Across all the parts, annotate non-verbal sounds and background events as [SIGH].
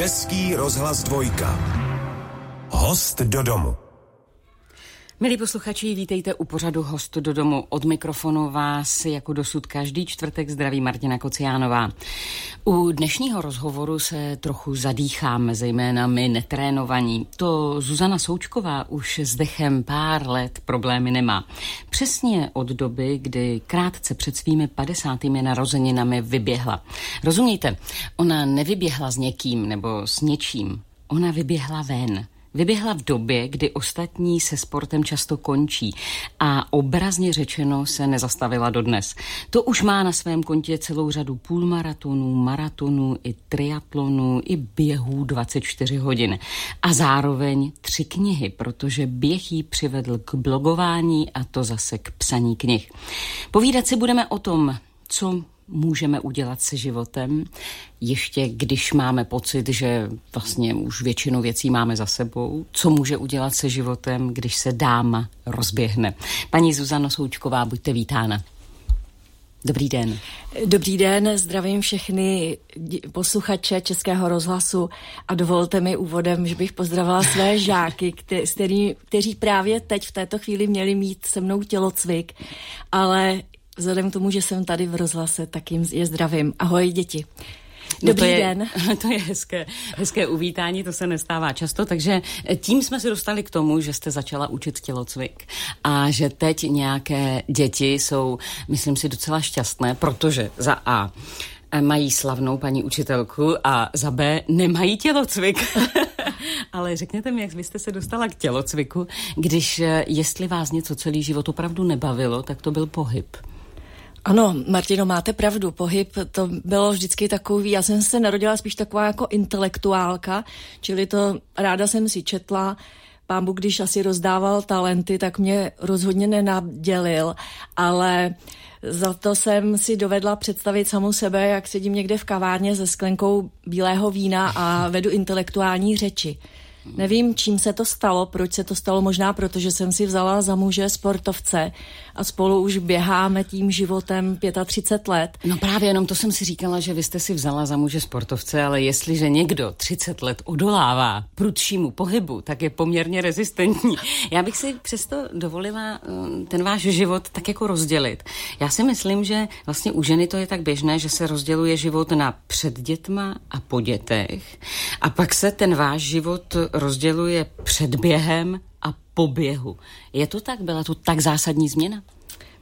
Český rozhlas dvojka. Host do domu. Milí posluchači, vítejte u pořadu Host do domu. Od mikrofonu vás jako dosud každý čtvrtek zdraví Martina Kociánová. U dnešního rozhovoru se trochu zadýcháme, zejména my netrénovaní. To Zuzana Součková už s dechem pár let problémy nemá. Přesně od doby, kdy krátce před svými padesátými narozeninami vyběhla. Rozumíte, ona nevyběhla s někým nebo s něčím. Ona vyběhla ven. Vyběhla v době, kdy ostatní se sportem často končí a obrazně řečeno se nezastavila dodnes. To už má na svém kontě celou řadu půlmaratonů, maratonů i triatlonů i běhů 24 hodin. A zároveň tři knihy, protože běh jí přivedl k blogování a to zase k psaní knih. Povídat si budeme o tom, co můžeme udělat se životem, ještě když máme pocit, že vlastně už většinu věcí máme za sebou, co může udělat se životem, když se dáma rozběhne. Paní Zuzano Součková, buďte vítána. Dobrý den. Dobrý den, zdravím všechny posluchače Českého rozhlasu a dovolte mi úvodem, že bych pozdravila své [LAUGHS] žáky, kteří, kteří právě teď v této chvíli měli mít se mnou tělocvik, ale vzhledem k tomu, že jsem tady v rozhlase, tak jim je zdravím. Ahoj děti. Dobrý no to je, den. [LAUGHS] To je hezké, hezké uvítání, to se nestává často, takže tím jsme se dostali k tomu, že jste začala učit tělocvik a že teď nějaké děti jsou, myslím si, docela šťastné, protože za A mají slavnou paní učitelku a za B nemají tělocvik. [LAUGHS] Ale řekněte mi, jak vy jste se dostala k tělocviku, když jestli vás něco celý život opravdu nebavilo, tak to byl pohyb. Ano, Martino, máte pravdu. Pohyb to bylo vždycky takový, já jsem se narodila spíš taková jako intelektuálka, čili to ráda jsem si četla, pán Bůh, když asi rozdával talenty, tak mě rozhodně nenadělil, ale za to jsem si dovedla představit samou sebe, jak sedím někde v kavárně se sklenkou bílého vína a vedu intelektuální řeči. Nevím, čím se to stalo, proč se to stalo, možná proto, že jsem si vzala za muže sportovce a spolu už běháme tím životem 35 let. No právě jenom to jsem si říkala, že vy jste si vzala za muže sportovce, ale jestliže někdo 30 let odolává prudšímu pohybu, tak je poměrně rezistentní. Já bych si přesto dovolila um, ten váš život tak jako rozdělit. Já si myslím, že vlastně u ženy to je tak běžné, že se rozděluje život na před dětma a po dětech a pak se ten váš život rozděluje před během a po běhu. Je to tak? Byla to tak zásadní změna?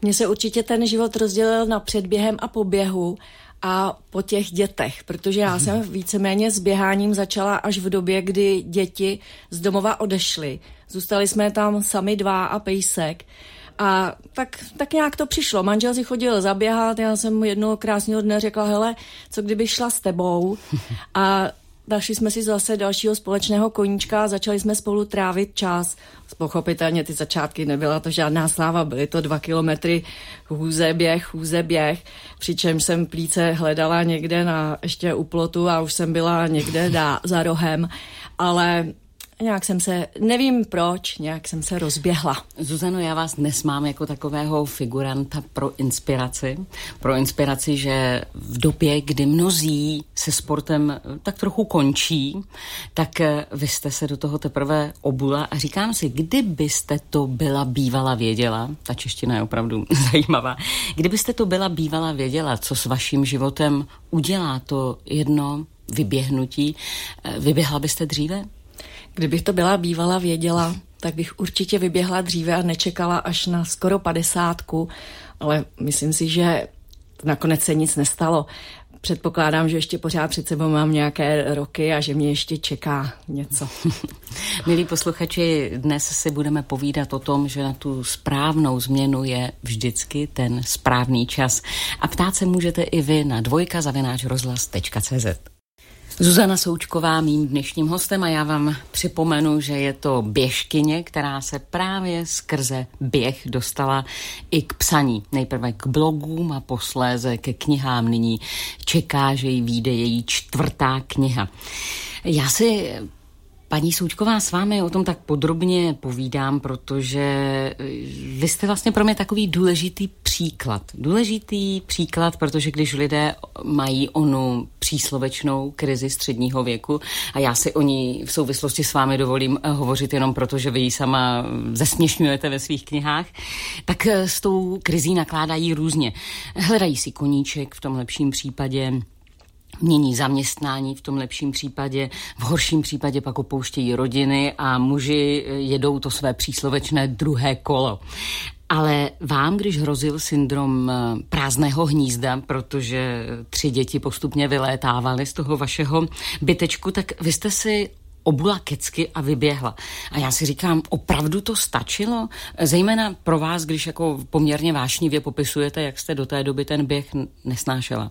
Mně se určitě ten život rozdělil na předběhem a poběhu a po těch dětech, protože já jsem víceméně s běháním začala až v době, kdy děti z domova odešly. Zůstali jsme tam sami dva a pejsek. A tak, tak nějak to přišlo. Manžel si chodil zaběhat, já jsem mu jednoho krásného dne řekla, hele, co kdyby šla s tebou? [LAUGHS] A Našli jsme si zase dalšího společného koníčka a začali jsme spolu trávit čas. Pochopitelně ty začátky nebyla to žádná sláva, byly to dva kilometry hůze běh, hůze běh, přičemž jsem plíce hledala někde na ještě u plotu a už jsem byla někde dá, za rohem, ale Nějak jsem se, nevím proč, nějak jsem se rozběhla. Zuzano, já vás dnes mám jako takového figuranta pro inspiraci. Pro inspiraci, že v době, kdy mnozí se sportem tak trochu končí, tak eh, vy jste se do toho teprve obula a říkám si, kdybyste to byla bývala věděla, ta čeština je opravdu [LAUGHS] zajímavá, kdybyste to byla bývala věděla, co s vaším životem udělá to jedno vyběhnutí, eh, vyběhla byste dříve? Kdybych to byla bývala věděla, tak bych určitě vyběhla dříve a nečekala až na skoro padesátku, ale myslím si, že nakonec se nic nestalo. Předpokládám, že ještě pořád před sebou mám nějaké roky a že mě ještě čeká něco. [LAUGHS] Milí posluchači, dnes si budeme povídat o tom, že na tu správnou změnu je vždycky ten správný čas. A ptát se můžete i vy na dvojka zavináč rozhlas.cz. Zuzana Součková mým dnešním hostem a já vám připomenu, že je to běžkyně, která se právě skrze běh dostala i k psaní. Nejprve k blogům a posléze ke knihám. Nyní čeká, že jí vyjde její čtvrtá kniha. Já si Paní Součková, s vámi o tom tak podrobně povídám, protože vy jste vlastně pro mě takový důležitý příklad. Důležitý příklad, protože když lidé mají onu příslovečnou krizi středního věku a já si o ní v souvislosti s vámi dovolím eh, hovořit jenom proto, že vy ji sama zesměšňujete ve svých knihách, tak eh, s tou krizí nakládají různě. Hledají si koníček v tom lepším případě, mění zaměstnání v tom lepším případě, v horším případě pak opouštějí rodiny a muži jedou to své příslovečné druhé kolo. Ale vám, když hrozil syndrom eh, prázdného hnízda, protože tři děti postupně vylétávaly z toho vašeho bytečku, tak vy jste si obula kecky a vyběhla. A já si říkám, opravdu to stačilo? Zejména pro vás, když jako poměrně vášnivě popisujete, jak jste do té doby ten běh nesnášela.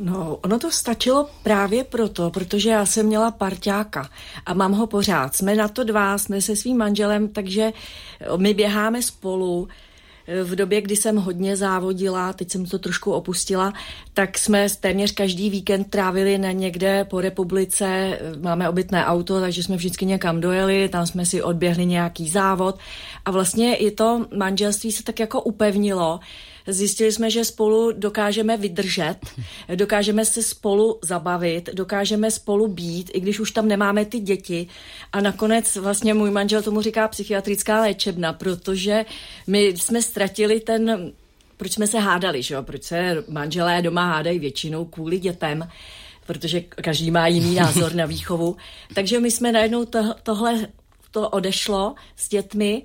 No, ono to stačilo právě proto, protože já jsem měla parťáka a mám ho pořád. Jsme na to dva, jsme se svým manželem, takže my běháme spolu. V době, kdy jsem hodně závodila, teď jsem to trošku opustila, tak jsme téměř každý víkend trávili na někde po republice. Máme obytné auto, takže jsme vždycky někam dojeli, tam jsme si odběhli nějaký závod. A vlastně i to manželství se tak jako upevnilo, Zjistili jsme, že spolu dokážeme vydržet, dokážeme se spolu zabavit, dokážeme spolu být, i když už tam nemáme ty děti. A nakonec vlastně můj manžel tomu říká psychiatrická léčebna, protože my jsme ztratili ten proč jsme se hádali, že jo? proč se manželé doma hádají většinou kvůli dětem, protože každý má jiný názor na výchovu. Takže my jsme najednou to, tohle to odešlo s dětmi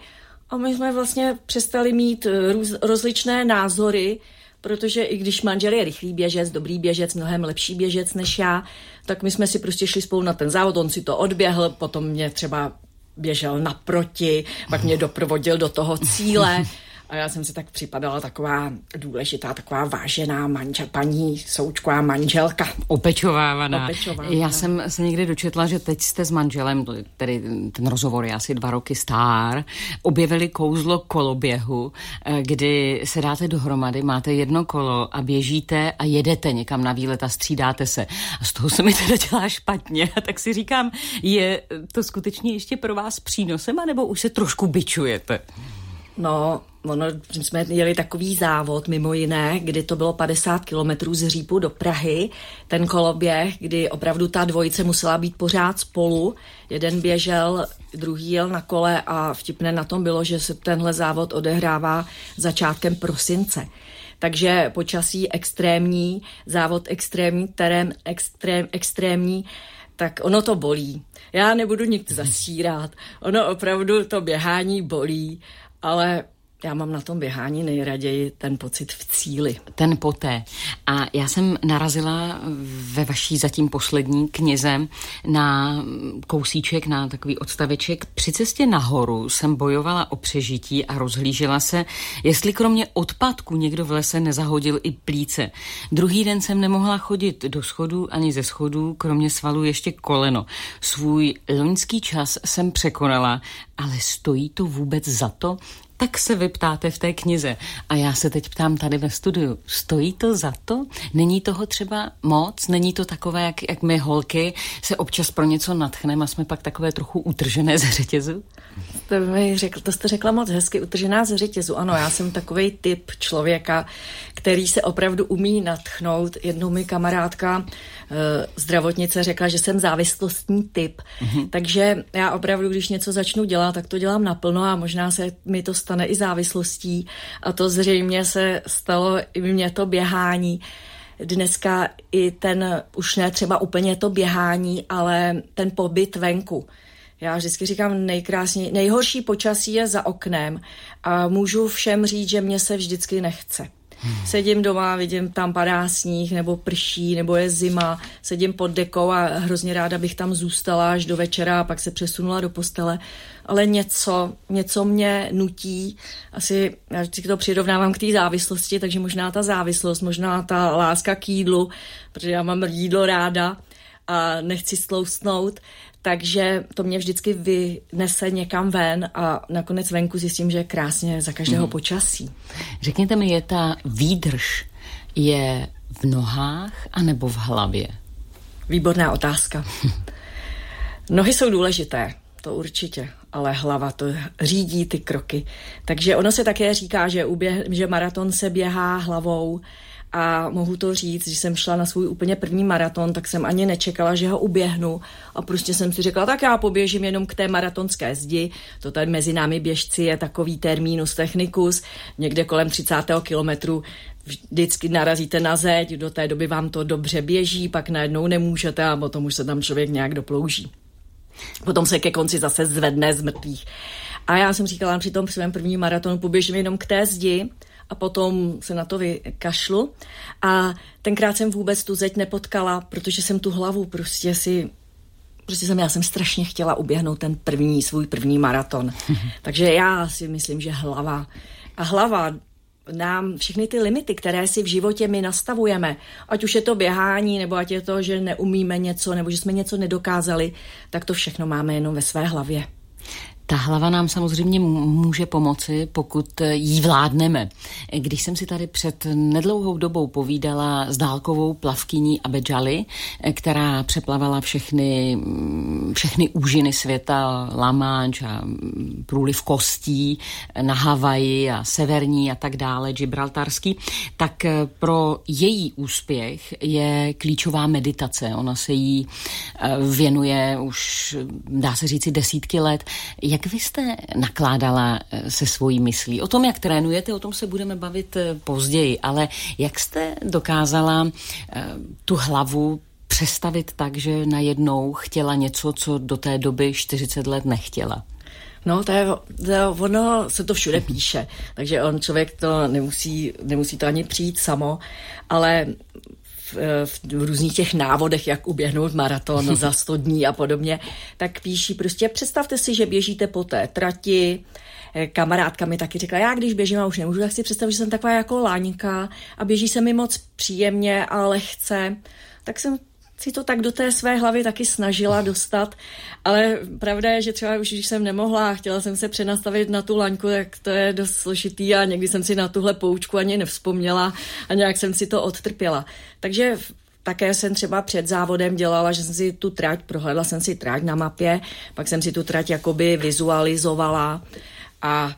a my jsme vlastně přestali mít eh, růz, rozličné názory, protože i když manžel je rychlý běžec, dobrý běžec, mnohem lepší běžec než já, tak my jsme si prostě šli spolu na ten závod, on si to odběhl, potom mě třeba běžel naproti, pak mě doprovodil do toho cíle. [LAUGHS] A já jsem si tak připadala taková důležitá, taková vážená manžel, paní součková manželka. Opečovávaná. Opečovávaná. Já jsem se někdy dočetla, že teď jste s manželem, tedy ten rozhovor je asi dva roky star, objevili kouzlo koloběhu, eh, kdy se dáte dohromady, máte jedno kolo a běžíte a jedete někam na výlet a střídáte se. A z toho se mi teda dělá špatně. A [LAUGHS] tak si říkám, je to skutečně ještě pro vás přínosem, anebo už se trošku bičujete? No, ono, jsme jeli takový závod, mimo jiné, kdy to bylo 50 kilometrů z Řípu do Prahy, ten koloběh, kdy opravdu ta dvojice musela být pořád spolu. Jeden běžel, druhý jel na kole a vtipné na tom bylo, že se tenhle závod odehrává začátkem prosince. Takže počasí extrémní, závod extrémní, terén extrém, extrémní, tak ono to bolí. Já nebudu nikdy zasírat. Ono opravdu to běhání bolí ale já mám na tom běhání nejraději ten pocit v cíli. Ten poté. A já jsem narazila ve vaší zatím poslední knize na kousíček, na takový odstaveček. Při cestě nahoru jsem bojovala o přežití a rozhlížela se, jestli kromě odpadku někdo v lese nezahodil i plíce. Druhý den jsem nemohla chodit do schodů ani ze schodů, kromě svalu ještě koleno. Svůj loňský čas jsem překonala, ale stojí to vůbec za to? Tak se vyptáte v té knize. A já se teď ptám tady ve studiu, stojí to za to? Není toho třeba moc? Není to takové, jak, jak my holky se občas pro něco natchneme a jsme pak takové trochu utržené ze řetězu? To, mi řekl, to jste řekla moc hezky, utržená ze řetězu. Ano, já jsem takový typ člověka, který se opravdu umí natchnout. Jednou mi kamarádka eh, zdravotnice řekla, že jsem závislostní typ. Mm-hmm. Takže já opravdu, když něco začnu dělat, tak to dělám naplno a možná se mi to stane i závislostí. A to zřejmě se stalo i mně to běhání. Dneska i ten, už ne třeba úplně to běhání, ale ten pobyt venku. Já vždycky říkám, nejkrásnější, nejhorší počasí je za oknem a můžu všem říct, že mě se vždycky nechce. Sedím doma, vidím, tam padá sníh, nebo prší, nebo je zima, sedím pod dekou a hrozně ráda bych tam zůstala až do večera a pak se přesunula do postele. Ale něco, něco mě nutí, asi, já vždycky to přirovnávám k té závislosti, takže možná ta závislost, možná ta láska k jídlu, protože já mám jídlo ráda a nechci stloustnout, takže to mě vždycky vynese někam ven a nakonec venku zjistím, že je krásně za každého hmm. počasí. Řekněte mi, je ta výdrž je v nohách anebo v hlavě? Výborná otázka. [LAUGHS] Nohy jsou důležité, to určitě, ale hlava to řídí ty kroky. Takže ono se také říká, že, uběh, že maraton se běhá hlavou a mohu to říct, že jsem šla na svůj úplně první maraton, tak jsem ani nečekala, že ho uběhnu a prostě jsem si řekla, tak já poběžím jenom k té maratonské zdi, to tady mezi námi běžci je takový termínus technicus, někde kolem 30. kilometru vždycky narazíte na zeď, do té doby vám to dobře běží, pak najednou nemůžete a potom už se tam člověk nějak doplouží. Potom se ke konci zase zvedne z mrtvých. A já jsem říkala při tom svém prvním maratonu, poběžím jenom k té zdi a potom se na to vykašlu. A tenkrát jsem vůbec tu zeď nepotkala, protože jsem tu hlavu prostě si Prostě jsem, já jsem strašně chtěla uběhnout ten první, svůj první maraton. [LAUGHS] Takže já si myslím, že hlava a hlava nám všechny ty limity, které si v životě my nastavujeme, ať už je to běhání, nebo ať je to, že neumíme něco, nebo že jsme něco nedokázali, tak to všechno máme jenom ve své hlavě. Ta hlava nám samozřejmě může pomoci, pokud jí vládneme. Když jsem si tady před nedlouhou dobou povídala s dálkovou plavkyní Abedžali, která přeplavala všechny, všechny úžiny světa, La Manche a průliv kostí na Havaji a severní a tak dále, Gibraltarský, tak pro její úspěch je klíčová meditace. Ona se jí eh, věnuje už, dá se říci, desítky let. Jak vy jste nakládala eh, se svojí myslí? O tom, jak trénujete, o tom se budeme bavit eh, později, ale jak jste dokázala eh, tu hlavu přestavit tak, že najednou chtěla něco, co do té doby 40 let nechtěla? No, to je, to je, ono se to všude píše, takže on člověk to nemusí, nemusí to ani přijít samo, ale v, v různých těch návodech, jak uběhnout maraton za 100 dní a podobně, tak píší prostě představte si, že běžíte po té trati, eh, kamarádka mi taky řekla, já když běžím a už nemůžu, tak si představit, že jsem taková jako láňka a běží se mi moc příjemně a lehce. Tak jsem si to tak do té své hlavy taky snažila dostat, ale pravda je, že třeba už když jsem nemohla a chtěla jsem se přenastavit na tu laňku, tak to je dost složitý a někdy jsem si na tuhle poučku ani nevzpomněla a nějak jsem si to odtrpěla. Takže také jsem třeba před závodem dělala, že jsem si tu trať, prohlédla jsem si trať na mapě, pak jsem si tu trať jakoby vizualizovala a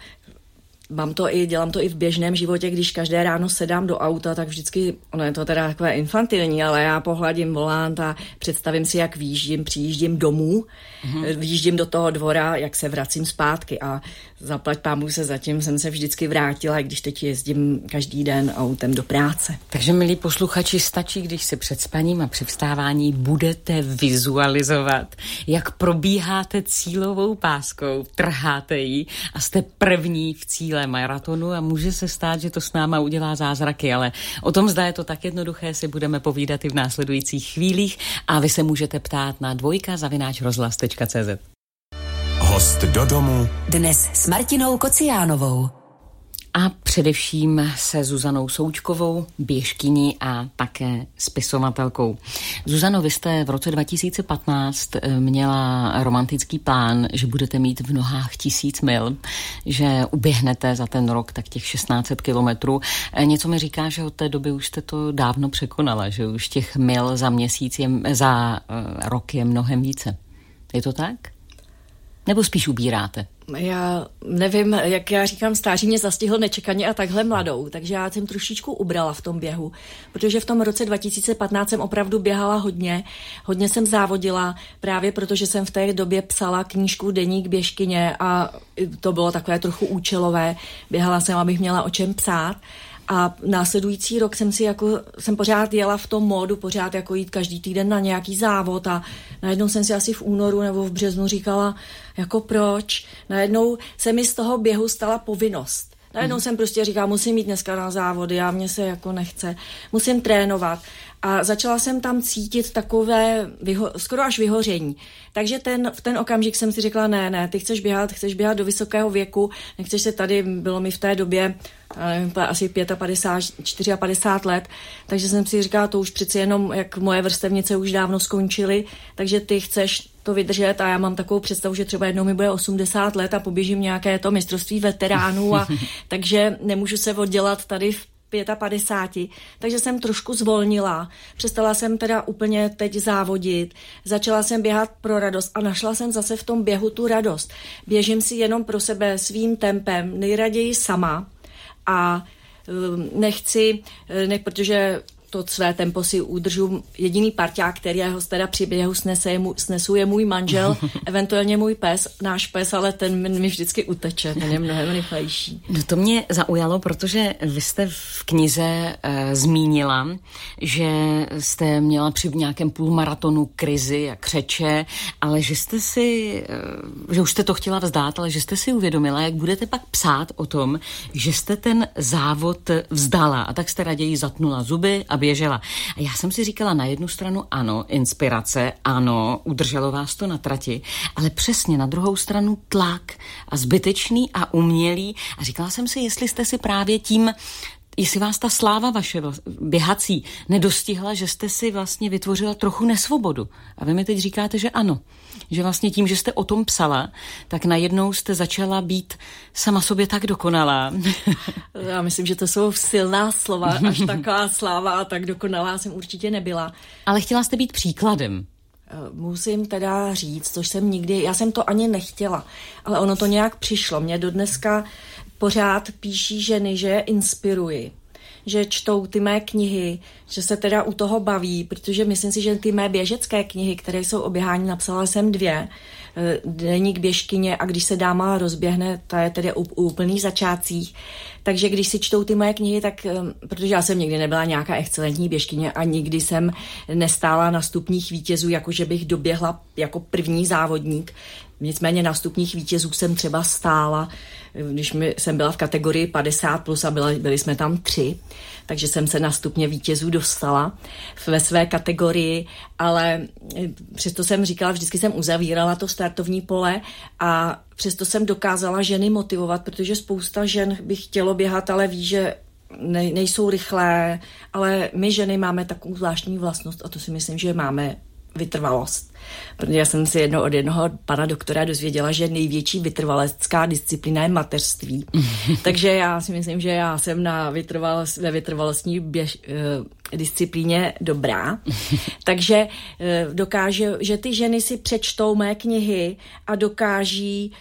mám to i, dělám to i v běžném životě, když každé ráno sedám do auta, tak vždycky, ono je to teda takové infantilní, ale já pohladím volant a představím si, jak výjíždím, přijíždím domů, mm-hmm. výjíždím do toho dvora, jak se vracím zpátky a zaplať pámu se zatím jsem se vždycky vrátila, když teď jezdím každý den autem do práce. Takže, milí posluchači, stačí, když se před spaním a při vstávání budete vizualizovat, jak probíháte cílovou páskou, trháte ji a jste první v cíle maratonu a může se stát, že to s náma udělá zázraky, ale o tom zda je to tak jednoduché, si budeme povídat i v následujících chvílích a vy se můžete ptát na dvojka zavináč rozhlas.cz. Host do domu. Dnes s Martinou Kociánovou. A především se Zuzanou Součkovou, běžkyní a také spisovatelkou. Zuzano, vy jste v roce 2015 eh, měla romantický plán, že budete mít v nohách tisíc mil, že uběhnete za ten rok tak těch 1600 kilometrů. Eh, něco mi říká, že od té doby už jste to dávno překonala, že už těch mil za měsíc, je, za uh, rok je mnohem více. Je to tak? Nebo spíš ubíráte? Já nevím, jak já říkám, stáří mě zastihl nečekaně a takhle mladou, takže já jsem trošičku ubrala v tom běhu, protože v tom roce 2015 jsem opravdu běhala hodně, hodně jsem závodila, právě protože jsem v té době psala knížku Deník běžkyně a to bylo takové trochu účelové, běhala jsem, abych měla o čem psát. A následující rok jsem si jako, jsem pořád jela v tom módu, pořád jako jít každý týden na nějaký závod a najednou jsem si asi v únoru nebo v březnu říkala, jako proč? Najednou se mi z toho běhu stala povinnost. Najednou mm. jsem prostě říkala, musím jít dneska na závody a mě se jako nechce, musím trénovat. A začala jsem tam cítit takové vyho- skoro až vyhoření. Takže ten, v ten okamžik jsem si řekla, ne, ne, ty chceš běhat, chceš běhat do vysokého věku, nechceš se tady, bylo mi v té době nevím, asi 55, 54 let, takže jsem si říkala, to už přeci jenom, jak moje vrstevnice už dávno skončily, takže ty chceš to vydržet a já mám takovou představu, že třeba jednou mi bude 80 let a poběžím nějaké to mistrovství veteránů a [LAUGHS] takže nemůžu se oddělat tady v 55, takže jsem trošku zvolnila. Přestala jsem teda úplně teď závodit. Začala jsem běhat pro radost a našla jsem zase v tom běhu tu radost. Běžím si jenom pro sebe svým tempem, nejraději sama a nechci, ne, protože to své tempo si udržu. Jediný parťák, který ho teda při běhu snese, je můj, snesu, je můj manžel, [LAUGHS] eventuálně můj pes, náš pes, ale ten mi vždycky uteče, ten je mnohem rychlejší. No to mě zaujalo, protože vy jste v knize e, zmínila, že jste měla při nějakém půlmaratonu krizi a křeče, ale že jste si, e, že už jste to chtěla vzdát, ale že jste si uvědomila, jak budete pak psát o tom, že jste ten závod vzdala a tak jste raději zatnula zuby a běžela. A já jsem si říkala na jednu stranu ano, inspirace, ano, udrželo vás to na trati, ale přesně na druhou stranu tlak a zbytečný a umělý. A říkala jsem si, jestli jste si právě tím jestli vás ta sláva vaše běhací nedostihla, že jste si vlastně vytvořila trochu nesvobodu. A vy mi teď říkáte, že ano. Že vlastně tím, že jste o tom psala, tak najednou jste začala být sama sobě tak dokonalá. [LAUGHS] Já myslím, že to jsou silná slova, až taková sláva a tak dokonalá jsem určitě nebyla. Ale chtěla jste být příkladem. Eh, musím teda říct, což jsem nikdy, já jsem to ani nechtěla, ale ono to nějak přišlo. Mě do dneska pořád píší ženy, že je inspiruji že čtou ty mé knihy, že se teda u toho baví, protože myslím si, že ty mé běžecké knihy, které jsou o běhání, napsala jsem dvě, eh, Deník běžkyně a když se dáma rozběhne, ta je tedy u, úplných začátcích. Takže když si čtou ty moje knihy, tak, eh, protože já jsem nikdy nebyla nějaká excelentní běžkyně a nikdy jsem nestála na stupních vítězů, jakože bych doběhla jako první závodník. Nicméně na stupních vítězů jsem třeba stála když mi, jsem byla v kategorii 50 plus a byla, byli jsme tam tři, takže jsem se na stupně vítězů dostala ve své kategorii, ale eh, přesto jsem říkala, vždycky jsem uzavírala to startovní pole a přesto jsem dokázala ženy motivovat, protože spousta žen by chtělo běhat, ale ví, že ne, nejsou rychlé, ale my ženy máme takovou zvláštní vlastnost a to si myslím, že máme vytrvalost. Protože já jsem si jedno od jednoho pana doktora dozvěděla, že největší vytrvalecká disciplína je mateřství. [LAUGHS] Takže já si myslím, že já jsem na vytrvalost, ve vytrvalostní běž, uh, disciplíně dobrá. [LAUGHS] Takže uh, dokáže, že ty ženy si přečtou mé knihy a dokáží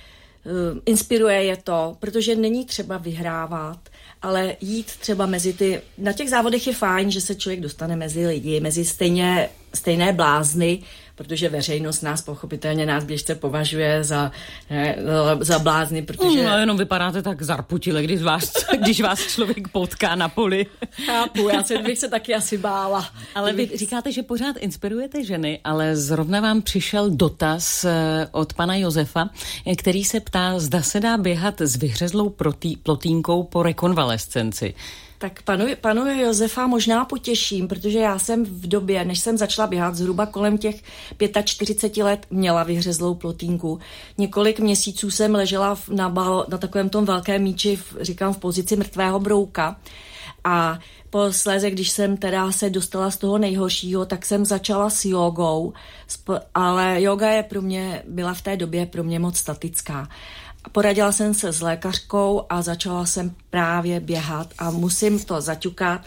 uh, inspiruje je to, protože není třeba vyhrávat, ale jít třeba mezi ty, na těch závodech je fajn, že se člověk dostane mezi lidi, mezi stejně, stejné blázny, protože veřejnost nás pochopitelně nás běžce považuje za, ne, za blázny, protože... No, jenom vypadáte tak zarputile, když vás, [LAUGHS] když vás člověk potká na poli. Chápu, já se, bych se taky asi bála. Ale vy říkáte, že pořád inspirujete ženy, ale zrovna vám přišel dotaz eh, od pana Josefa, eh, který se ptá, zda se dá běhat s vyhřezlou plotínkou po rekonvalescenci. Tak panu, panu Josefa možná potěším, protože já jsem v době, než jsem začala běhat zhruba kolem těch 45 let, měla vyhřezlou plotínku. Několik měsíců jsem ležela na, bal, na takovém tom velkém míči, v, říkám, v pozici mrtvého brouka. A posléze, když jsem teda se dostala z toho nejhoršího, tak jsem začala s jogou, ale yoga je pro mě, byla v té době pro mě moc statická. Poradila jsem se s lékařkou a začala jsem právě běhat a musím to zaťukat.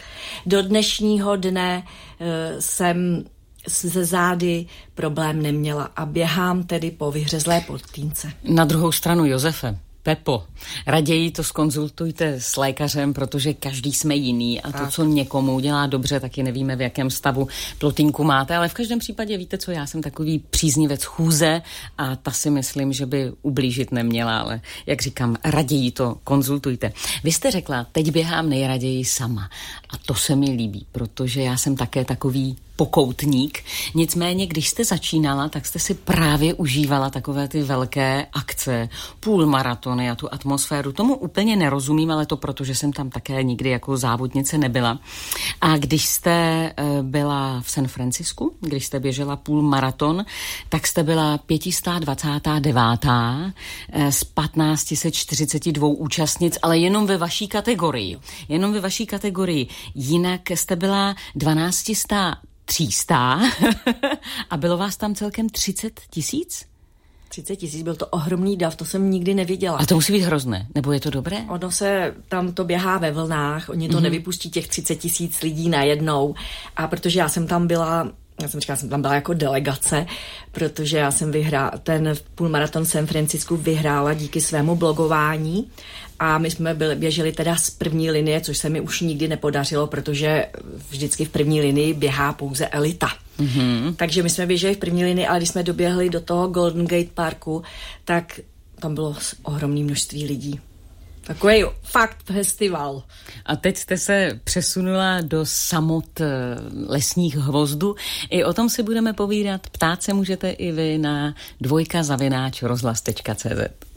Do dnešního dne uh, jsem ze zády problém neměla a běhám tedy po vyhřezlé podtýnce. Na druhou stranu, Josefe, Pepo, raději to skonzultujte s lékařem, protože každý jsme jiný a tak. to, co někomu dělá dobře, taky nevíme, v jakém stavu plotínku máte, ale v každém případě víte, co já jsem takový příznivec chůze a ta si myslím, že by ublížit neměla, ale jak říkám, raději to konzultujte. Vy jste řekla, teď běhám nejraději sama a to se mi líbí, protože já jsem také takový pokoutník. Nicméně, když jste začínala, tak jste si právě užívala takové ty velké akce, půlmaratony a tu atmosféru. Tomu úplně nerozumím, ale to proto, že jsem tam také nikdy jako závodnice nebyla. A když jste eh, byla v San Francisku, když jste běžela půlmaraton, tak jste byla 529. Eh, z 1542 účastnic, ale jenom ve vaší kategorii. Jenom ve vaší kategorii. Jinak jste byla 12 třístá [LAUGHS] a bylo vás tam celkem 30 tisíc? 30 tisíc, byl to ohromný dav, to jsem nikdy neviděla. A to musí být hrozné, nebo je to dobré? Ono se, tam to běhá ve vlnách, oni to mm-hmm. nevypustí těch 30 tisíc lidí najednou. A protože já jsem tam byla já jsem říkala, jsem tam byla jako delegace, protože já jsem vyhrála, ten půlmaraton San Francisku vyhrála díky svému blogování a my jsme byli, běželi teda z první linie, což se mi už nikdy nepodařilo, protože vždycky v první linii běhá pouze elita. Mm-hmm. Takže my jsme běželi v první linii, ale když jsme doběhli do toho Golden Gate Parku, tak tam bylo ohromné množství lidí. Takový fakt festival. A teď jste se přesunula do samot eh, lesních hvozdů. I o tom si budeme povídat. Ptát se můžete i vy na dvojka zavináč rozhlas.cz.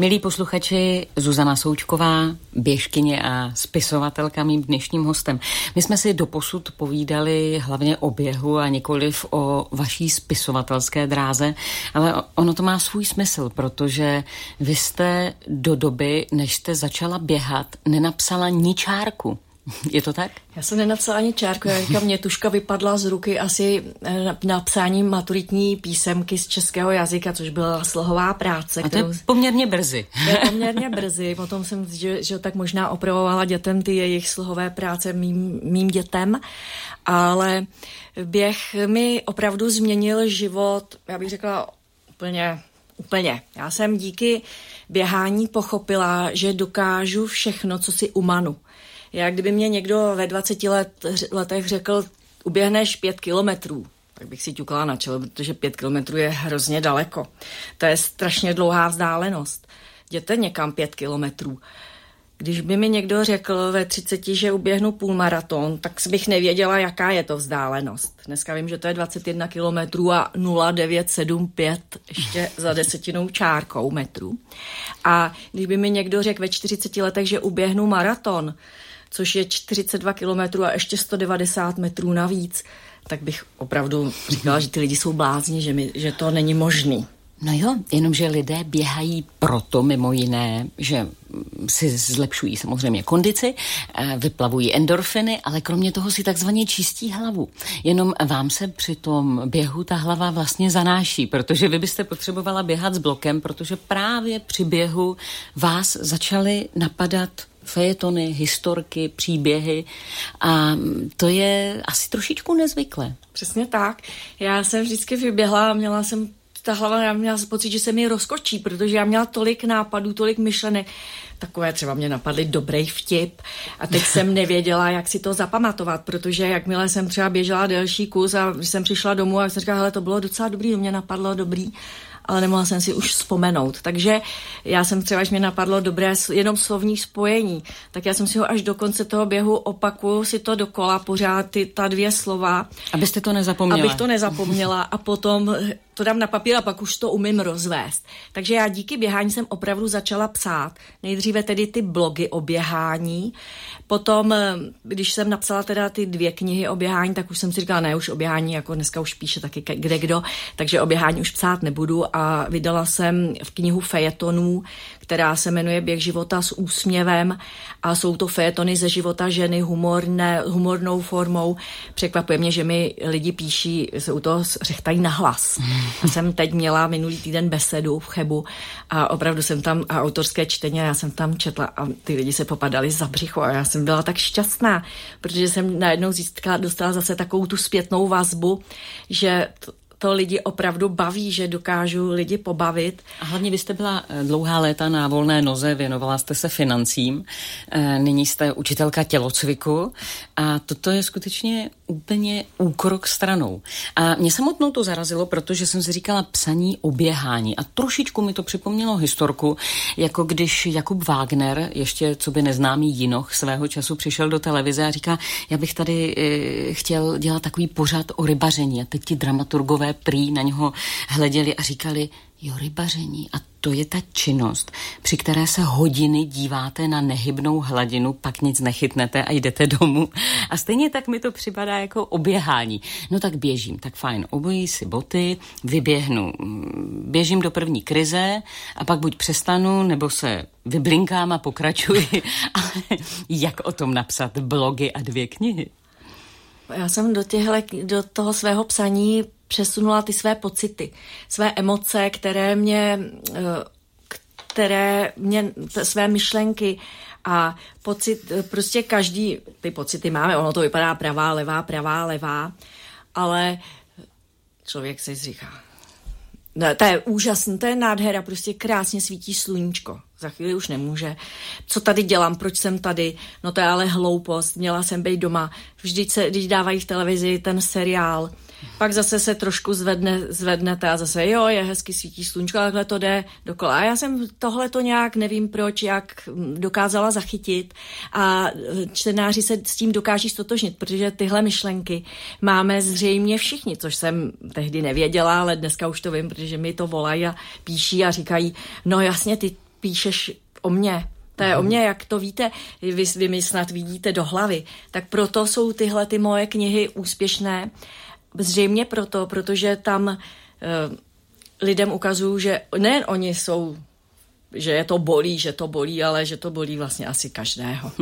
Milí posluchači, Zuzana Součková, běžkyně a spisovatelka mým dnešním hostem. My jsme si doposud povídali hlavně o běhu a nikoliv o vaší spisovatelské dráze, ale ono to má svůj smysl, protože vy jste do doby, než jste začala běhat, nenapsala ničárku. [LAUGHS] Je to tak? Já jsem nenapsala ani čárku, já říkám, mě tuška vypadla z ruky asi eh, na psání maturitní písemky z českého jazyka, což byla slohová práce. A to je poměrně brzy. To je [LAUGHS] poměrně brzy, potom jsem, že, že tak možná opravovala dětem ty jejich slohové práce mým, mým dětem, ale běh mi opravdu změnil život, já bych řekla úplně Úplně. Já jsem díky běhání pochopila, že dokážu všechno, co si umanu. Jak kdyby mě někdo ve 20 let, letech řekl, uběhneš pět kilometrů, tak bych si ťukala na čelo, protože pět kilometrů je hrozně daleko. To je strašně dlouhá vzdálenost. Jděte někam pět kilometrů. Když by mi někdo řekl ve 30, že uběhnu půlmaraton, tak bych nevěděla, jaká je to vzdálenost. Dneska vím, že to je 21 kilometrů a 0975 ještě za desetinou čárkou metrů. A když by mi někdo řekl ve 40 letech, že uběhnu maraton, což je 42 kilometrů a ještě 190 metrů navíc, tak bych opravdu říkala, že ty lidi jsou blázni, že, mi, že to není možný. No jo, jenomže lidé běhají proto mimo jiné, že si zlepšují samozřejmě kondici, eh, vyplavují endorfiny, ale kromě toho si takzvaně čistí hlavu. Jenom vám se při tom běhu ta hlava vlastně zanáší, protože vy byste potřebovala běhat s blokem, protože právě při běhu vás začaly napadat fejetony, historky, příběhy a to je asi trošičku nezvyklé. Přesně tak. Já jsem vždycky vyběhla a měla jsem ta hlava, já měla pocit, že se mi rozkočí, protože já měla tolik nápadů, tolik myšlenek. Takové třeba mě napadly dobrý vtip a teď jsem [LAUGHS] nevěděla, jak si to zapamatovat, protože jakmile jsem třeba běžela delší kus a jsem přišla domů a jsem říkala, hele, to bylo docela dobrý, to mě napadlo dobrý ale nemohla jsem si už vzpomenout. Takže já jsem třeba, až mě napadlo dobré jenom slovní spojení, tak já jsem si ho až do konce toho běhu opakuju si to dokola pořád ty, ta dvě slova. Abyste to nezapomněla. Abych to nezapomněla a potom to dám na papír a pak už to umím rozvést. Takže já díky běhání jsem opravdu začala psát. Nejdříve tedy ty blogy o běhání, potom, eh, když jsem napsala teda ty dvě knihy o běhání, tak už jsem si říkala, ne, už o běhání, jako dneska už píše taky kde kdo, takže o běhání už psát nebudu a vydala jsem v knihu fejetonů, která se jmenuje Běh života s úsměvem a jsou to fejetony ze života ženy humorné, humornou formou. Překvapuje mě, že mi lidi píší, se u toho řechtají na hlas. Jsem teď měla minulý týden besedu v Chebu a opravdu jsem tam, a autorské čtení, a já jsem tam četla a ty lidi se popadali za břicho a já jsem byla tak šťastná, protože jsem najednou získala, dostala zase takovou tu zpětnou vazbu, že to, to lidi opravdu baví, že dokážu lidi pobavit. A hlavně vy jste byla eh, dlouhá léta na volné noze, věnovala jste se financím, eh, nyní jste učitelka tělocviku a toto je skutečně úplně úkrok stranou. A mě samotnou to zarazilo, protože jsem si říkala psaní oběhání a trošičku mi to připomnělo historku, jako když Jakub Wagner, ještě co by neznámý jinoch svého času přišel do televize a říká, já bych tady e, chtěl dělat takový pořad o rybaření a teď ti dramaturgové prý na něho hleděli a říkali, Jo, rybaření. A to je ta činnost, při které se hodiny díváte na nehybnou hladinu, pak nic nechytnete a jdete domů. A stejně tak mi to připadá jako oběhání. No tak běžím, tak fajn, obojí si boty, vyběhnu, běžím do první krize a pak buď přestanu, nebo se vyblinkám a pokračuji. [LAUGHS] Ale jak o tom napsat blogy a dvě knihy? Já jsem do, těhle, do toho svého psaní přesunula ty své pocity, své emoce, které mě, eh, které mě, své myšlenky a pocit, prostě každý, ty pocity máme, ono to vypadá pravá, levá, pravá, levá, ale člověk si říká, No, to je úžasné, to je nádhera, prostě krásně svítí sluníčko. Za chvíli už nemůže. Co tady dělám, proč jsem tady? No to je ale hloupost, měla jsem být doma. Vždyť se, když dávají v televizi ten seriál, pak zase se trošku zvedne, zvednete a zase jo, je hezky svítí sluníčko, ale takhle to jde dokola. A já jsem tohle to nějak, nevím proč, jak dokázala zachytit a čtenáři se s tím dokáží stotožnit, protože tyhle myšlenky máme zřejmě všichni, což jsem tehdy nevěděla, ale dneska už to vím, protože mi to volají a píší a říkají, no jasně, ty píšeš o mně, to je o mě, jak to víte, vy, vy mi snad vidíte do hlavy. Tak proto jsou tyhle ty moje knihy úspěšné Zřejmě proto, protože tam uh, lidem ukazuju, že nejen oni jsou že je to bolí, že to bolí, ale že to bolí vlastně asi každého.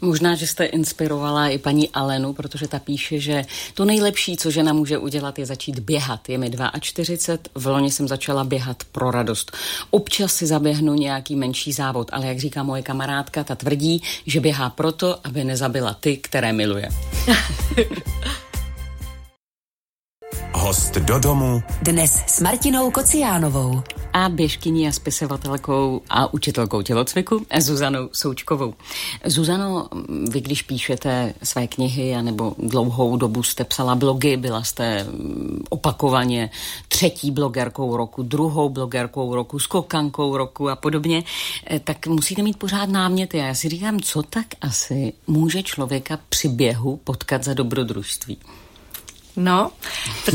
Možná, že jste inspirovala i paní Alenu, protože ta píše, že to nejlepší, co žena může udělat, je začít běhat. Je mi 42, v loni jsem začala běhat pro radost. Občas si zaběhnu nějaký menší závod, ale jak říká moje kamarádka, ta tvrdí, že běhá proto, aby nezabila ty, které miluje. [LAUGHS] Host do domu. Dnes s Martinou Kociánovou. A běžkyní a spisovatelkou a učitelkou tělocviku Zuzanou Součkovou. Zuzano, vy když píšete své knihy, nebo dlouhou dobu jste psala blogy, byla jste mm, opakovaně třetí blogerkou roku, druhou blogerkou roku, skokankou roku a podobně, eh, tak musíte mít pořád náměty. A já si říkám, co tak asi může člověka při běhu potkat za dobrodružství? No,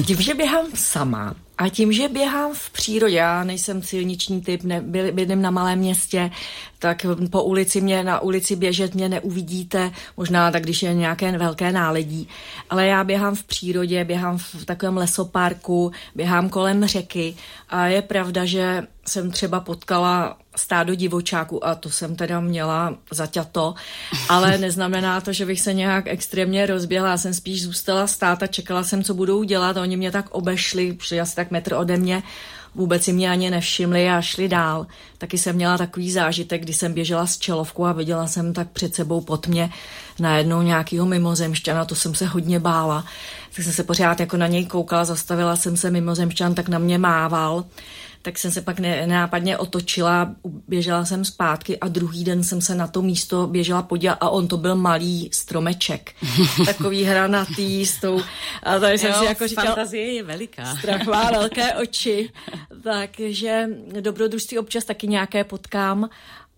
tím, že běhám sama a tím, že běhám v přírodě, já nejsem silniční typ, ne, bydlím na malém městě, tak po ulici mě, na ulici běžet mě neuvidíte, možná tak, když je nějaké velké náledí, ale já běhám v přírodě, běhám v takovém lesoparku, běhám kolem řeky a je pravda, že jsem třeba potkala stádo divočáků a to jsem teda měla zaťato, ale [LAUGHS] neznamená to, že bych se nějak extrémně rozběhla, já jsem spíš zůstala stát a čekala jsem, co budou dělat a oni mě tak obešli, šli asi tak metr ode mě, vůbec si mě ani nevšimli a šli dál. Taky jsem měla takový zážitek, kdy jsem běžela s čelovkou a viděla jsem tak před sebou pod mě najednou nějakýho mimozemšťana, to jsem se hodně bála. Tak jsem se pořád jako na něj koukala, zastavila jsem se mimozemšťan, tak na mě mával tak jsem se pak nenápadně otočila, běžela jsem zpátky a druhý den jsem se na to místo běžela podívat a on to byl malý stromeček. [LAUGHS] Takový hranatý s tou... A tady jsem jo, si jako říkala... Fantazie je veliká. Strach má [LAUGHS] velké oči. Takže dobrodružství občas taky nějaké potkám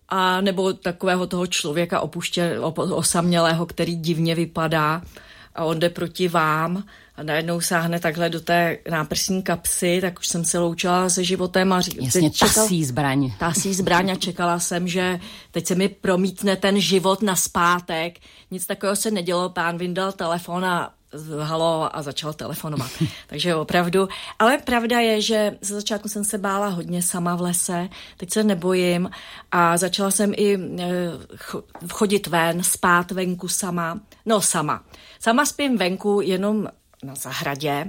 a nebo takového toho člověka opuště, osamělého, který divně vypadá a on jde proti vám a najednou sáhne takhle do té náprsní kapsy, tak už jsem se loučila se životem a říkala, Jasně, čekal, tasí zbraň. Tasí zbraň a čekala jsem, že teď se mi promítne ten život na zpátek. Nic takového se nedělo, pán vyndal telefon a halo a začal telefonovat. [LAUGHS] Takže opravdu. Ale pravda je, že ze začátku jsem se bála hodně sama v lese, teď se nebojím a začala jsem i eh, chodit ven, spát venku sama. No sama. Sama spím venku jenom na zahradě,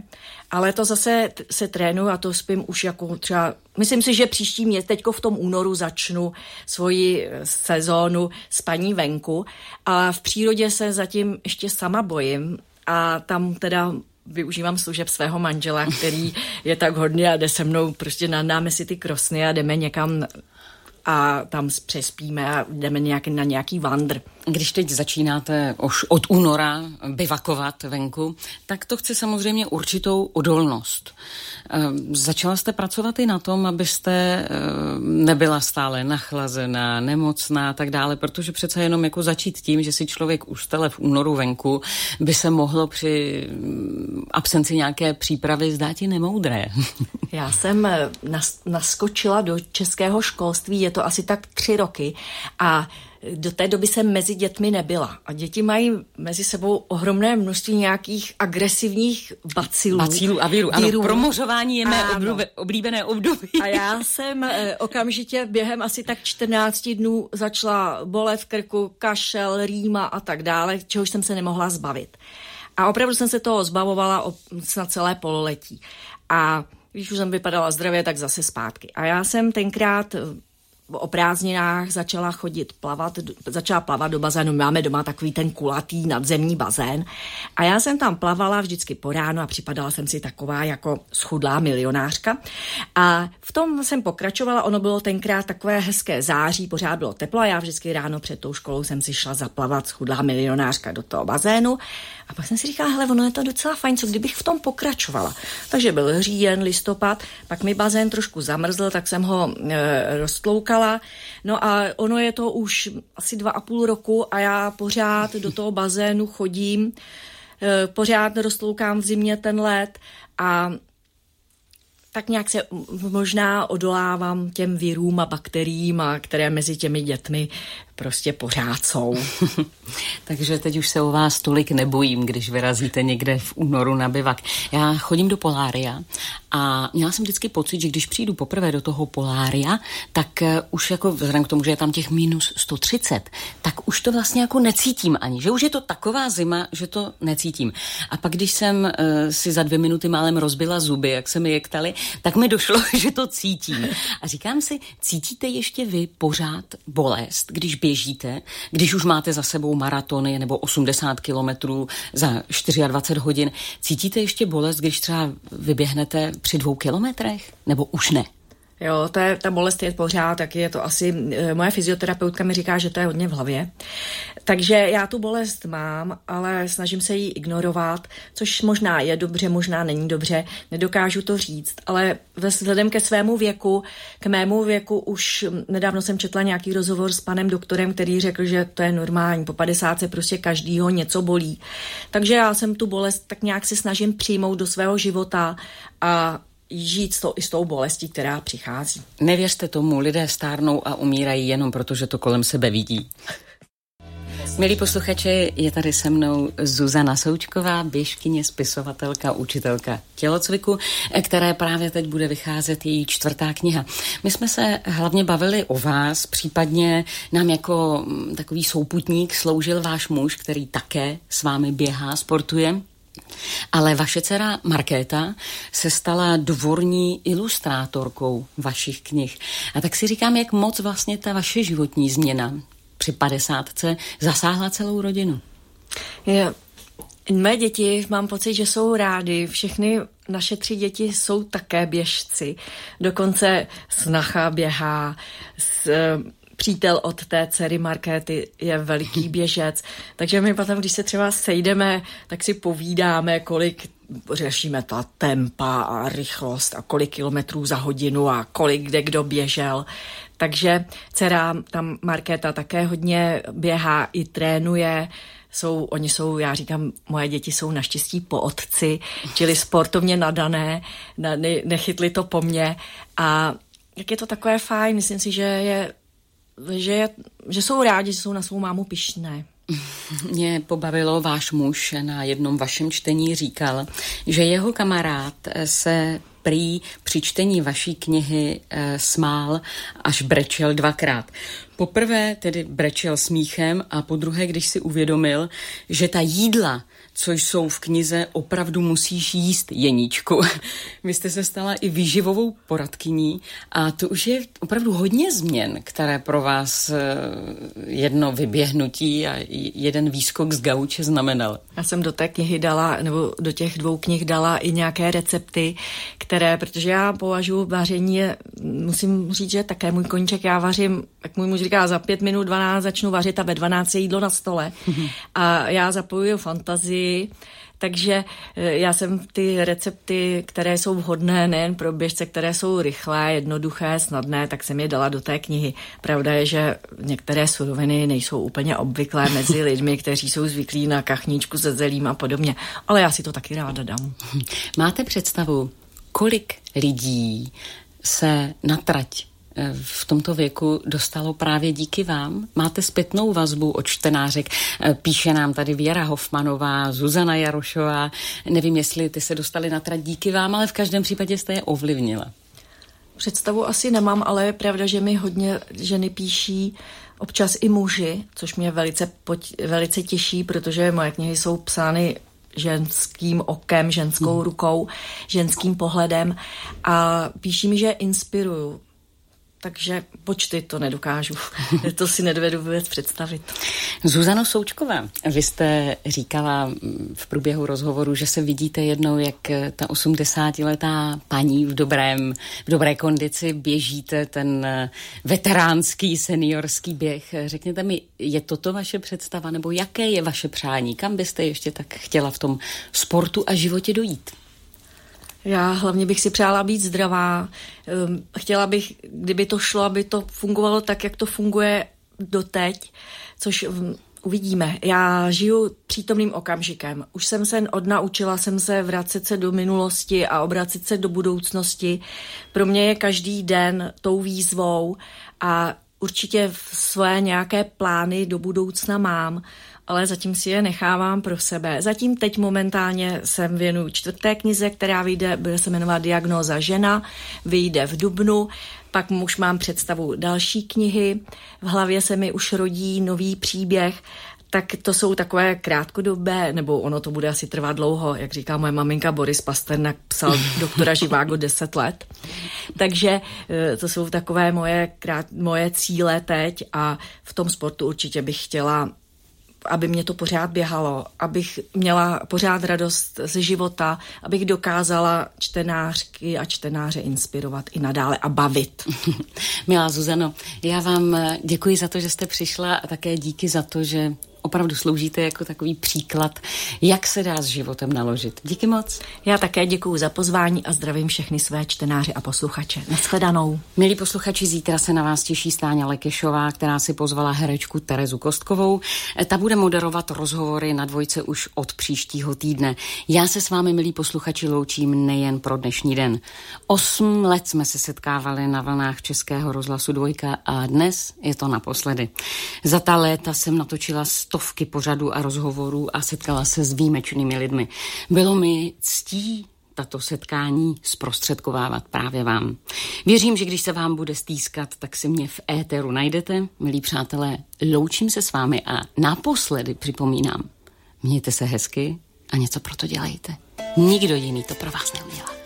ale to zase se trénuju a to spím už jako třeba, myslím si, že příští měsíc, teďko v tom únoru začnu svoji eh, sezónu spaní venku a v přírodě se zatím ještě sama bojím a tam teda využívám služeb svého manžela, který je tak hodný a jde se mnou, prostě nadáme si ty krosny a jdeme někam a tam přespíme a jdeme nějaký, na nějaký vandr. Když teď začínáte už od února bivakovat venku, tak to chce samozřejmě určitou odolnost. Ehm, začala jste pracovat i na tom, abyste ehm, nebyla stále nachlazená, nemocná a tak dále, protože přece jenom jako začít tím, že si člověk ustale v únoru venku, by se mohlo při mm, absenci nějaké přípravy zdát i nemoudré. [LAUGHS] Já jsem eh, naskočila do českého školství, je to asi tak tři roky a do té doby jsem mezi dětmi nebyla. A děti mají mezi sebou ohromné množství nějakých agresivních bacilů. Bacilů a víru. Ano, promořování je mé oblíbené období. A já jsem eh, okamžitě během asi tak 14 dnů začala bolet v krku, kašel, rýma a tak dále, čehož jsem se nemohla zbavit. A opravdu jsem se toho zbavovala na celé pololetí. A když už jsem vypadala zdravě, tak zase zpátky. A já jsem tenkrát o prázdninách začala chodit plavat, začala plavat do bazénu. Máme doma takový ten kulatý nadzemní bazén. A já jsem tam plavala vždycky po ránu a připadala jsem si taková jako schudlá milionářka. A v tom jsem pokračovala, ono bylo tenkrát takové hezké září, pořád bylo teplo a já vždycky ráno před tou školou jsem si šla zaplavat schudlá milionářka do toho bazénu. A pak jsem si říkala, hele, ono je to docela fajn, co kdybych v tom pokračovala. Takže byl říjen, listopad, pak mi bazén trošku zamrzl, tak jsem ho e, roztloukala. No a ono je to už asi dva a půl roku a já pořád do toho bazénu chodím, e, pořád roztloukám v zimě ten led a tak nějak se možná odolávám těm virům a bakteriím, a které mezi těmi dětmi prostě pořád jsou. [LAUGHS] Takže teď už se o vás tolik nebojím, když vyrazíte někde v únoru na bivak. Já chodím do Polária a měla jsem vždycky pocit, že když přijdu poprvé do toho Polária, tak uh, už jako vzhledem k tomu, že je tam těch minus 130, tak už to vlastně jako necítím ani, že už je to taková zima, že to necítím. A pak, když jsem uh, si za dvě minuty málem rozbila zuby, jak se mi jektali, tak mi došlo, [LAUGHS] že to cítím. A říkám si, cítíte ještě vy pořád bolest, když běžíte, když už máte za sebou maratony nebo 80 kilometrů za 24 hodin, cítíte ještě bolest, když třeba vyběhnete při dvou kilometrech? Nebo už ne? Jo, je, ta bolest je pořád, tak je to asi, eh, moje fyzioterapeutka mi říká, že to je hodně v hlavě. Takže já tu bolest mám, ale snažím se ji ignorovat, což možná je dobře, možná není dobře, nedokážu to říct, ale vzhledem ke svému věku, k mému věku už nedávno jsem četla nějaký rozhovor s panem doktorem, který řekl, že to je normální, po 50 se prostě každýho něco bolí. Takže já jsem tu bolest tak nějak se snažím přijmout do svého života a žít s tou, i s tou bolestí, která přichází. Nevěřte tomu, lidé stárnou a umírají jenom proto, že to kolem sebe vidí. Milí posluchači, je tady se mnou Zuzana Součková, běžkyně, spisovatelka, učitelka tělocviku, které právě teď bude vycházet její čtvrtá kniha. My jsme se hlavně bavili o vás, případně nám jako mm, takový souputník sloužil váš muž, který také s vámi běhá, sportuje. Ale vaše dcera Markéta se stala dvorní ilustrátorkou vašich knih. A tak si říkám, jak moc vlastně ta vaše životní změna při padesátce zasáhla celou rodinu. Je, Mé děti, mám pocit, že jsou rády. Všechny naše tři děti jsou také běžci. Dokonce snacha běhá, s, přítel od té dcery Markéty je veliký [LAUGHS] běžec, takže my potom, když se třeba sejdeme, tak si povídáme, kolik řešíme ta tempa a rychlost a kolik kilometrů za hodinu a kolik kde kdo běžel. Takže dcera, tam Markéta také hodně běhá i trénuje, jsou, oni jsou, já říkám, moje děti jsou naštěstí po otci, čili sportovně nadané, ne, nechytli to po mně. A jak je to takové fajn, myslím si, že je že, že jsou rádi, že jsou na svou mámu pišné. [LAUGHS] Mě pobavilo váš muž na jednom vašem čtení říkal, že jeho kamarád se prý při čtení vaší knihy e, smál, až brečel dvakrát. Poprvé tedy brečel smíchem a po druhé, když si uvědomil, že ta jídla, co jsou v knize Opravdu musíš jíst, Jeníčku. [LAUGHS] Vy jste se stala i výživovou poradkyní a to už je opravdu hodně změn, které pro vás eh, jedno vyběhnutí a jeden výskok z gauče znamenal. Já jsem do té knihy dala, nebo do těch dvou knih dala i nějaké recepty, které, protože já považuji vaření, musím říct, že také můj koníček, já vařím, jak můj muž říká, za pět minut 12 začnu vařit a ve 12 je jídlo na stole. A já zapojuju fantazii, takže eh, já jsem ty recepty, které jsou vhodné nejen pro běžce, které jsou rychlé, jednoduché, snadné, tak jsem je dala do té knihy. Pravda je, že některé suroviny nejsou úplně obvyklé mezi lidmi, kteří jsou zvyklí na kachníčku se zelím a podobně, ale já si to taky ráda dám. Máte představu, kolik lidí se na trať v tomto věku dostalo právě díky vám? Máte zpětnou vazbu od čtenářek? Eh, píše nám tady Věra Hofmanová, Zuzana Jarošová. Nevím, jestli ty se dostali na trať díky vám, ale v každém případě jste je ovlivnila. Představu asi nemám, ale je pravda, že mi hodně ženy píší, občas i muži, což mě velice, velice těší, protože moje knihy jsou psány ženským okem, ženskou rukou, ženským pohledem. A píší mi, že inspiruju takže počty to nedokážu. [LAUGHS] to si nedovedu vůbec představit. Zuzano Součková, vy jste říkala v průběhu rozhovoru, že se vidíte jednou, jak ta 80-letá paní v, dobrém, v dobré kondici běžíte ten veteránský seniorský běh. Řekněte mi, je toto vaše představa, nebo jaké je vaše přání? Kam byste ještě tak chtěla v tom sportu a životě dojít? Já hlavně bych si přála být zdravá. Ehm, chtěla bych, kdyby to šlo, aby to fungovalo tak, jak to funguje doteď, což ehm, uvidíme. Já žiju přítomným okamžikem. Už jsem se odnaučila jsem se vracet se do minulosti a obracet se do budoucnosti. Pro mě je každý den tou výzvou a určitě své nějaké plány do budoucna mám ale zatím si je nechávám pro sebe. Zatím teď momentálně jsem věnu čtvrté knize, která vyjde, bude se jmenovat Diagnóza žena, vyjde v Dubnu, pak už mám představu další knihy, v hlavě se mi už rodí nový příběh, tak to jsou takové krátkodobé, nebo ono to bude asi trvat dlouho, jak říká moje maminka Boris Pasternak, psal [LAUGHS] doktora Živágo 10 let. Takže eh, to jsou takové moje, krát, moje cíle teď a v tom sportu určitě bych chtěla aby mě to pořád běhalo, abych měla pořád radost ze života, abych dokázala čtenářky a čtenáře inspirovat i nadále a bavit. [LAUGHS] Milá Zuzano, já vám děkuji za to, že jste přišla a také díky za to, že opravdu sloužíte jako takový příklad, jak se dá s životem naložit. Díky moc. Já také děkuji za pozvání a zdravím všechny své čtenáři a posluchače. Naschledanou. Milí posluchači, zítra se na vás těší Stáňa Lekešová, která si pozvala herečku Terezu Kostkovou. Ta bude moderovat rozhovory na dvojce už od příštího týdne. Já se s vámi, milí posluchači, loučím nejen pro dnešní den. Osm let jsme se setkávali na vlnách Českého rozhlasu dvojka a dnes je to naposledy. Za ta léta jsem natočila stovky pořadů a rozhovorů a setkala se s výjimečnými lidmi. Bylo mi ctí tato setkání zprostředkovávat právě vám. Věřím, že když se vám bude stýskat, tak si mě v éteru najdete. Milí přátelé, loučím se s vámi a naposledy připomínám, mějte se hezky a něco pro to dělejte. Nikdo jiný to pro vás neudělá.